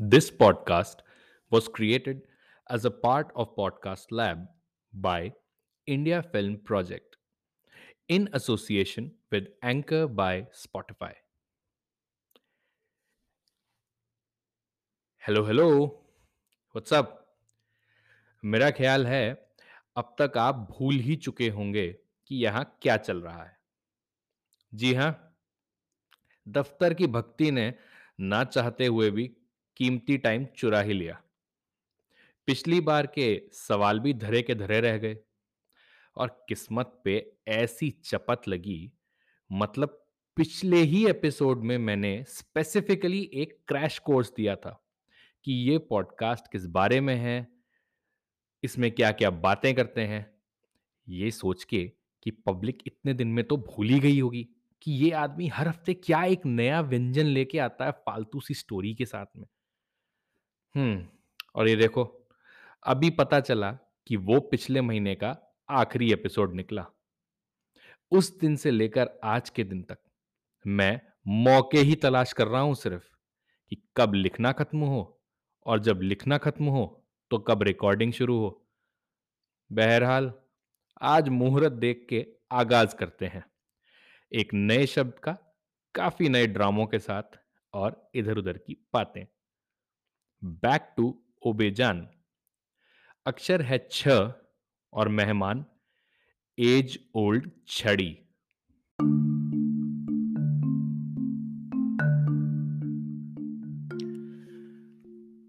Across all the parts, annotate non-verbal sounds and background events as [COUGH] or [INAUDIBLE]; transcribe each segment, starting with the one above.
This podcast was created as a part of Podcast Lab by India Film Project in association with Anchor by Spotify. Hello hello what's up मेरा ख्याल है अब तक आप भूल ही चुके होंगे कि यहाँ क्या चल रहा है जी हाँ दफ्तर की भक्ति ने ना चाहते हुए भी कीमती टाइम चुरा ही लिया। पिछली बार के सवाल भी धरे के धरे रह गए। और किस्मत पे ऐसी चपत लगी मतलब पिछले ही एपिसोड में मैंने स्पेसिफिकली एक क्रैश कोर्स दिया था कि ये पॉडकास्ट किस बारे में है, इसमें क्या क्या बातें करते हैं, ये सोच के कि पब्लिक इतने दिन में तो भूल ही गई होगी कि ये आदमी हर हफ़्ते क्या एक नया व्यंजन लेके आता है फालतू सी स्टोरी के साथ में। हम्म और ये देखो, अभी पता चला कि वो पिछले महीने का आखिरी एपिसोड निकला। उस दिन से लेकर आज के दिन तक मैं मौके ही तलाश कर रहा हूँ सिर्फ़ कि कब लिखना खत्म हो और जब लिखना खत्म हो तो कब रिकॉर्डिंग शुरू हो। बहरहाल, आज मुहूर्त देख के आगाज़ करते हैं। एक नए शब्द का, काफ़ी नए ड्रामों के साथ और इधर उधर की बातें। बैक टू ओबेजान अक्षर है छ और मेहमान age old Chaddi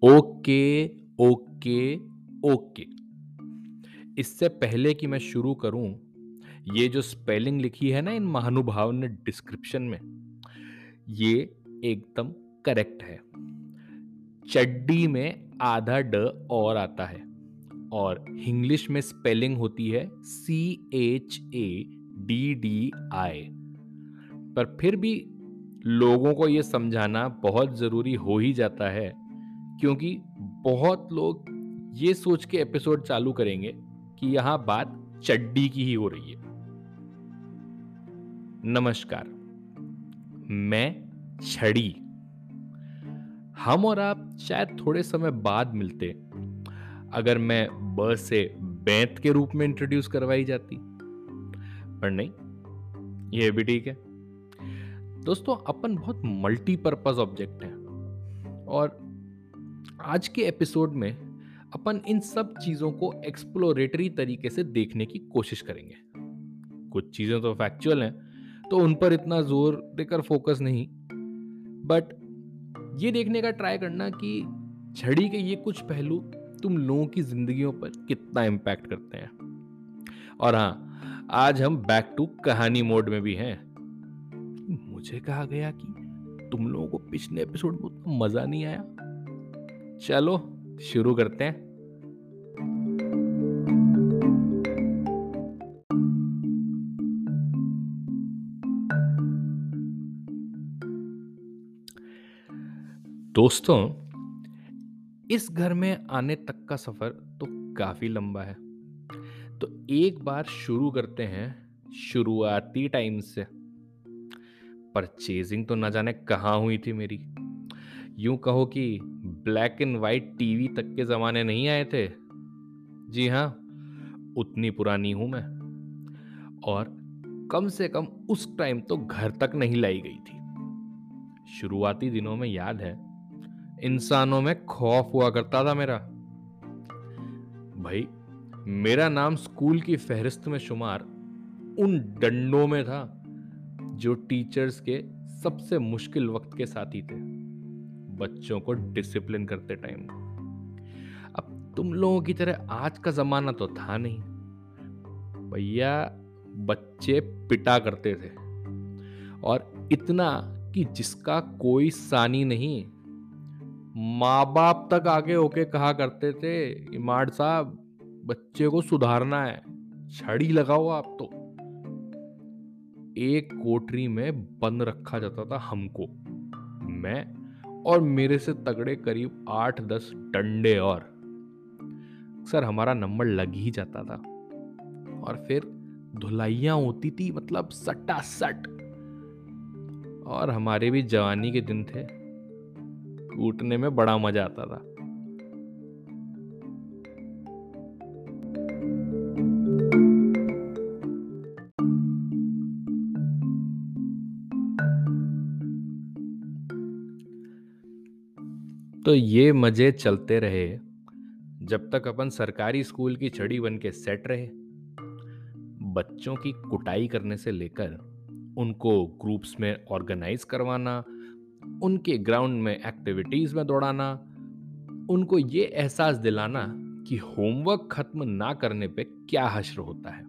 okay okay okay इससे पहले कि मैं शुरू करूँ, ये जो स्पेलिंग लिखी है ना इन महानुभाव ने डिस्क्रिप्शन में, ये एकदम करेक्ट है। चड्डी में आधा ड और आता है और इंग्लिश में स्पेलिंग होती है C H A D D I पर फिर भी लोगों को यह समझाना बहुत ज़रूरी हो ही जाता है, क्योंकि बहुत लोग ये सोच के एपिसोड चालू करेंगे कि यहाँ बात चड्डी की ही हो रही है। नमस्कार, मैं छड़ी। हम और आप शायद थोड़े समय बाद मिलते, अगर मैं ब से बैंत के रूप में इंट्रोड्यूस करवाई जाती। पर नहीं, यह भी ठीक है। दोस्तों, अपन बहुत मल्टीपर्पज ऑब्जेक्ट हैं, और आज के एपिसोड में अपन इन सब चीज़ों को एक्सप्लोरेटरी तरीके से देखने की कोशिश करेंगे। कुछ चीज़ें तो फैक्चुअल हैं तो उन पर इतना ज़ोर देकर फोकस नहीं बट ये देखने का ट्राई करना कि छड़ी के ये कुछ पहलू तुम लोगों की जिंदगियों पर कितना इम्पैक्ट करते हैं। और हाँ आज हम बैक टू कहानी मोड में भी हैं। मुझे कहा गया कि तुम लोगों को पिछले एपिसोड में उतना मज़ा नहीं आया। चलो, शुरू करते हैं। दोस्तों, इस घर में आने तक का सफ़र तो काफ़ी लंबा है। तो एक बार शुरू करते हैं शुरुआती टाइम से। परचेजिंग तो ना जाने कहाँ हुई थी मेरी। यूँ कहो कि ब्लैक एंड वाइट टीवी तक के ज़माने नहीं आए थे। जी हाँ उतनी पुरानी हूँ मैं। और कम से कम उस टाइम तो घर तक नहीं लाई गई थी। शुरुआती दिनों में याद है इंसानों में खौफ हुआ करता था मेरा। भाई, मेरा नाम स्कूल की फहरिस्त में शुमार उन डंडों में था जो टीचर्स के सबसे मुश्किल वक्त के साथी थे। बच्चों को डिसिप्लिन करते टाइम। अब तुम लोगों की तरह आज का जमाना तो था नहीं। भैया, बच्चे पिटा करते थे। और इतना कि जिसका कोई सानी नहीं माँ बाप तक आगे होके कहा करते थे इमाड़ साहब, बच्चे को सुधारना है। छड़ी लगाओ आप तो। एक कोठरी में बंद रखा जाता था हमको। मैं और मेरे से तगड़े करीब आठ दस डंडे और। सर हमारा नंबर लग ही जाता था। और फिर धुलाइयाँ होती थी मतलब सट्टा सट और हमारे भी जवानी के दिन थे। कूटने में बड़ा मज़ा आता था। तो ये मज़े चलते रहे, जब तक अपन सरकारी स्कूल की छड़ी बन के सेट रहे। बच्चों की कुटाई करने से लेकर उनको ग्रुप्स में ऑर्गेनाइज करवाना उनके ग्राउंड में एक्टिविटीज़ में दौड़ाना, उनको ये एहसास दिलाना कि होमवर्क खत्म ना करने पे क्या हश्र होता है।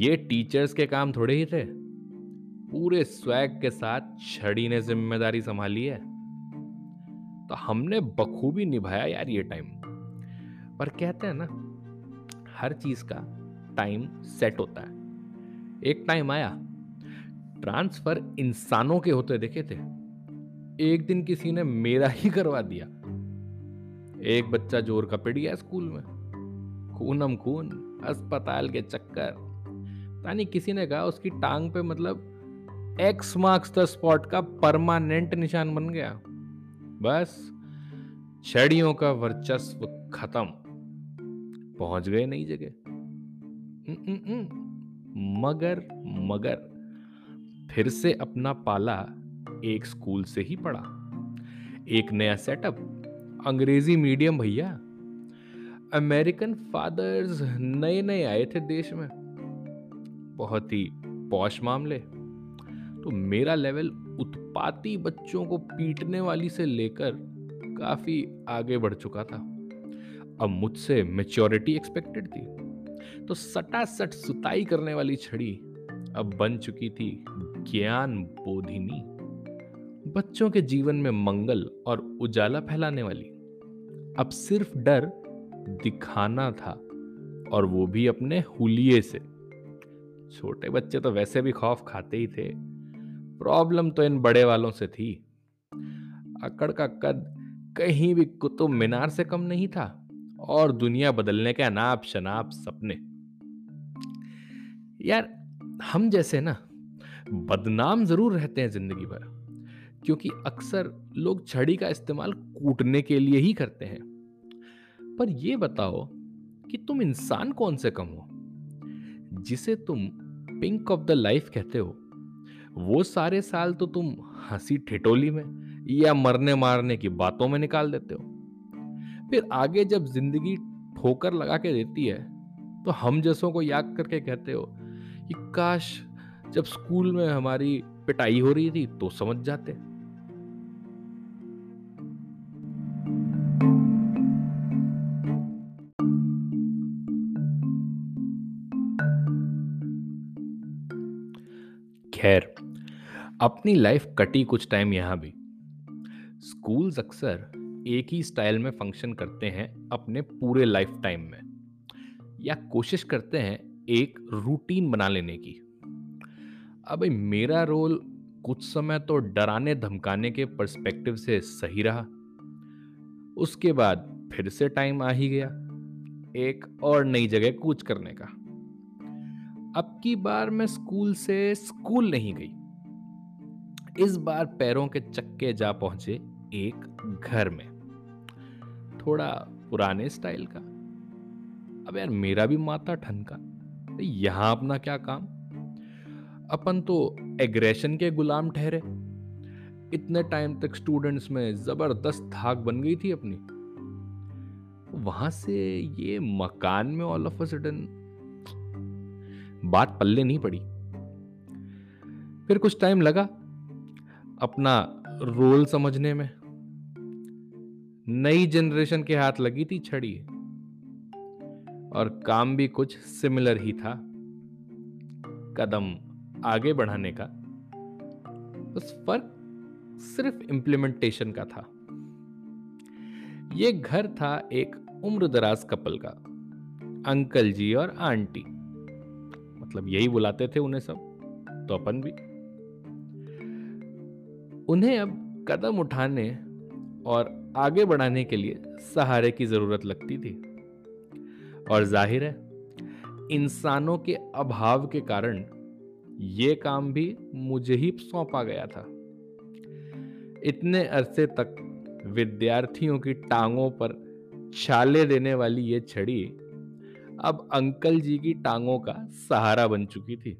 ये टीचर्स के काम थोड़े ही थे। पूरे स्वैग के साथ छड़ी ने ज़िम्मेदारी संभाली है। तो हमने बखूबी निभाया यार ये टाइम पर कहते हैं ना, हर चीज़ का टाइम सेट होता है। एक टाइम आया ट्रांसफ़र इंसानों के होते देखे थे। एक दिन किसी ने मेरा ही करवा दिया। एक बच्चा ज़ोर का पिट गया स्कूल में। खूनम खून, अस्पताल के चक्कर। तानी किसी ने कहा, उसकी टांग पे मतलब एक्स मार्क्स द स्पॉट का परमानेंट निशान बन गया। बस, छड़ियों का वर्चस्व खत्म। पहुँच गए नई जगह। मगर मगर, फिर से अपना पाला एक स्कूल से ही पढ़ा। एक नया सेटअप। अंग्रेज़ी मीडियम भैया। अमेरिकन फादर्स नए नए आए थे देश में। बहुत ही पौश मामले। तो मेरा लेवल उत्पाती बच्चों को पीटने वाली से लेकर काफ़ी आगे बढ़ चुका था। अब मुझसे मेच्योरिटी एक्सपेक्टेड थी। तो सटा सट सुताई करने वाली छड़ी अब बन चुकी थी ज्ञान बोधिनी। बच्चों के जीवन में मंगल और उजाला फैलाने वाली। अब सिर्फ़ डर दिखाना था और वो भी अपने हुलिये से। छोटे बच्चे तो वैसे भी खौफ खाते ही थे। प्रॉब्लम तो इन बड़े वालों से थी। अकड़ का कद कहीं भी कुतुब मीनार से कम नहीं था और दुनिया बदलने के अनाप शनाप सपने। यार, हम जैसे ना, बदनाम ज़रूर रहते हैं ज़िंदगी भर। क्योंकि अक्सर लोग छड़ी का इस्तेमाल कूटने के लिए ही करते हैं। पर यह बताओ कि तुम इंसान कौन से कम हो? जिसे तुम पिंक ऑफ़ द लाइफ कहते हो, वो सारे साल तो तुम हँसी ठिठोली में या मरने मारने की बातों में निकाल देते हो। फिर आगे जब ज़िंदगी ठोकर लगा के देती है तो हम जैसों को याद करके कहते हो कि काश जब स्कूल में हमारी पिटाई हो रही थी तो समझ जाते। खैर, अपनी लाइफ कटी कुछ टाइम यहाँ भी। स्कूल्स अक्सर एक ही स्टाइल में फ़ंक्शन करते हैं अपने पूरे लाइफ टाइम में, या कोशिश करते हैं एक रूटीन बना लेने की। अब मेरा रोल कुछ समय तो डराने धमकाने के पर्सपेक्टिव से सही रहा। उसके बाद फिर से टाइम आ ही गया, एक और नई जगह कूच करने का। अब की बार मैं स्कूल से स्कूल नहीं गई। इस बार पैरों के चक्के जा पहुँचे एक घर में। थोड़ा पुराने स्टाइल का। अब यार मेरा भी माता ठनका यहाँ अपना क्या काम? अपन तो एग्रेशन के गुलाम ठहरे। इतने टाइम तक स्टूडेंट्स में ज़बरदस्त धाक बन गई थी अपनी। वहाँ से ये मकान में ऑल ऑफ़ अ सडन बात पल्ले नहीं पड़ी। फिर कुछ टाइम लगा अपना रोल समझने में। नई जनरेशन के हाथ लगी थी छड़ी। और काम भी कुछ सिमिलर ही था। कदम आगे बढ़ाने का। बस फ़र्क सिर्फ़ इंप्लीमेंटेशन का था। यह घर था एक उम्र दराज कपल का। अंकल जी और आंटी। मतलब यही बुलाते थे उन्हें सब तो अपन भी। उन्हें अब कदम उठाने और आगे बढ़ाने के लिए सहारे की ज़रूरत लगती थी। और ज़ाहिर है, इंसानों के अभाव के कारण यह काम भी मुझे ही सौंपा गया था। इतने अरसे तक विद्यार्थियों की टांगों पर छाले देने वाली ये छड़ी अब अंकल जी की टांगों का सहारा बन चुकी थी।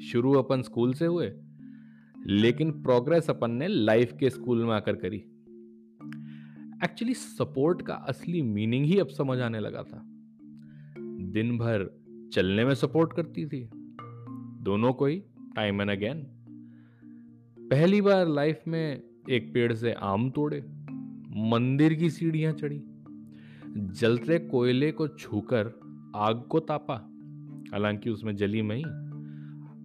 शुरू अपन स्कूल से हुए, लेकिन प्रोग्रेस अपन ने लाइफ के स्कूल में आकर करी। एक्चुअली सपोर्ट का असली मीनिंग ही अब समझ आने लगा था। दिन भर चलने में सपोर्ट करती थी। दोनों को ही टाइम एंड अगेन पहली बार लाइफ में एक पेड़ से आम तोड़े, मंदिर की सीढ़ियाँ चढ़ी। जलते कोयले को छूकर आग को तापा, हालाँकि उसमें जली मई,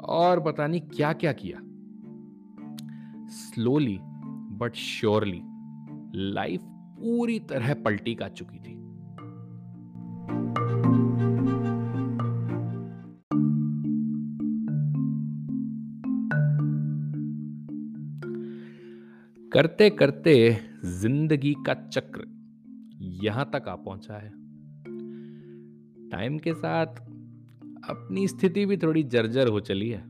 और पता नहीं क्या क्या। किया स्लोली बट श्योरली लाइफ पूरी तरह पलटी का चुकी थी। करते करते ज़िंदगी का चक्र यहाँ तक आ पहुँचा है। टाइम के साथ अपनी स्थिति भी थोड़ी जर्जर हो चली है।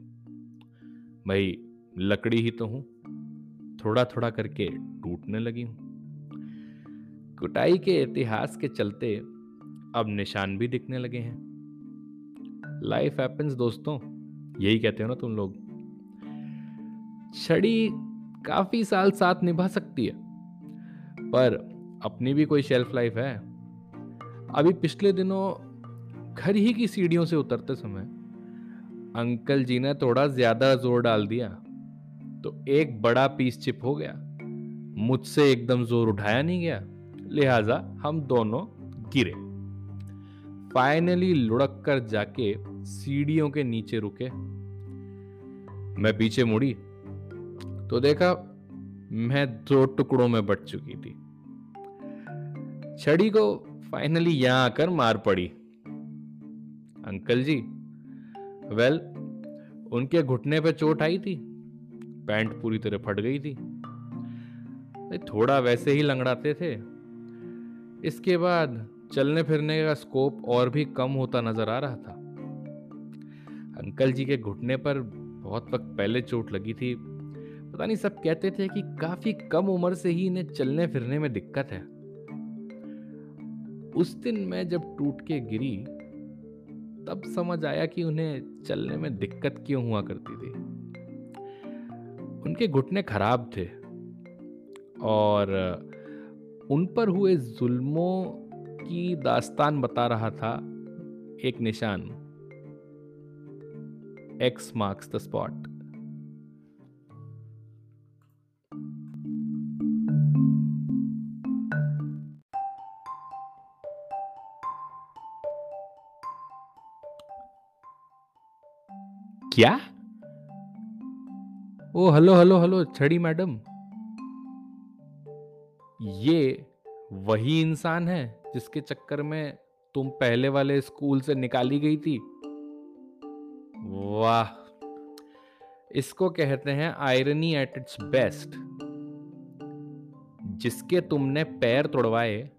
भाई, लकड़ी ही तो हूँ। थोड़ा थोड़ा करके टूटने लगी हूँ। कुटाई के इतिहास के चलते अब निशान भी दिखने लगे हैं। लाइफ हैपेंस दोस्तों। यही कहते हो ना तुम लोग। छड़ी काफ़ी साल साथ निभा सकती है। पर अपनी भी कोई शेल्फ लाइफ है। अभी पिछले दिनों घर ही की सीढ़ियों से उतरते समय अंकल जी ने थोड़ा ज़्यादा ज़ोर डाल दिया तो एक बड़ा पीस चिप हो गया। मुझसे एकदम ज़ोर उठाया नहीं गया, लिहाजा हम दोनों गिरे। फाइनली लुढ़क कर जाके सीढ़ियों के नीचे रुके। मैं पीछे मुड़ी तो देखा मैं दो टुकड़ों में बट चुकी थी। छड़ी को फाइनली यहाँ आकर मार पड़ी। अंकल जी वेल उनके घुटने पे चोट आई थी, पैंट पूरी तरह फट गई थी। थोड़ा वैसे ही लंगड़ाते थे। इसके बाद चलने फिरने का स्कोप और भी कम होता नज़र आ रहा था। अंकल जी के घुटने पर बहुत वक्त पहले चोट लगी थी। पता नहीं, सब कहते थे कि काफ़ी कम उम्र से ही इन्हें चलने फिरने में दिक्कत है। उस दिन मैं जब टूट के गिरी, तब समझ आया कि उन्हें चलने में दिक्कत क्यों हुआ करती थी। उनके घुटने खराब थे और उन पर हुए जुल्मों की दास्तान बता रहा था एक निशान। एक्स मार्क्स द स्पॉट क्या? ओ hello hello hello Chaddi madam ये वही इंसान है जिसके चक्कर में तुम पहले वाले स्कूल से निकाली गई थी। वाह। इसको कहते हैं आयरनी एट इट्स बेस्ट जिसके तुमने पैर तोड़वाए,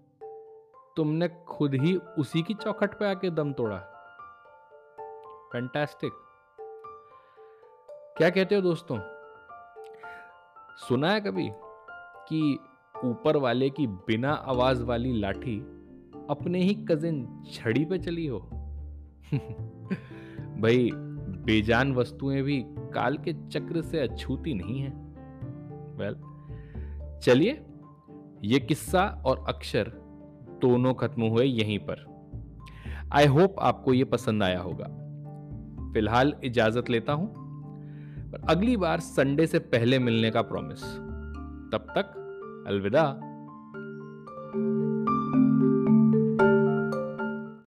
तुमने खुद ही उसी की चौखट पे आके दम तोड़ा। फैंटास्टिक क्या कहते हो दोस्तों? सुना है कभी कि ऊपर वाले की बिना आवाज़ वाली लाठी अपने ही कजिन छड़ी पे चली हो? [LAUGHS] भाई बेजान वस्तुएँ भी काल के चक्र से अछूती नहीं है। वेल well, चलिए ये किस्सा और अक्षर दोनों खत्म हुए यहीं पर। आई होप आपको ये पसंद आया होगा। फ़िलहाल इजाज़त लेता हूँ। पर अगली बार संडे से पहले मिलने का प्रॉमिस तब तक अलविदा।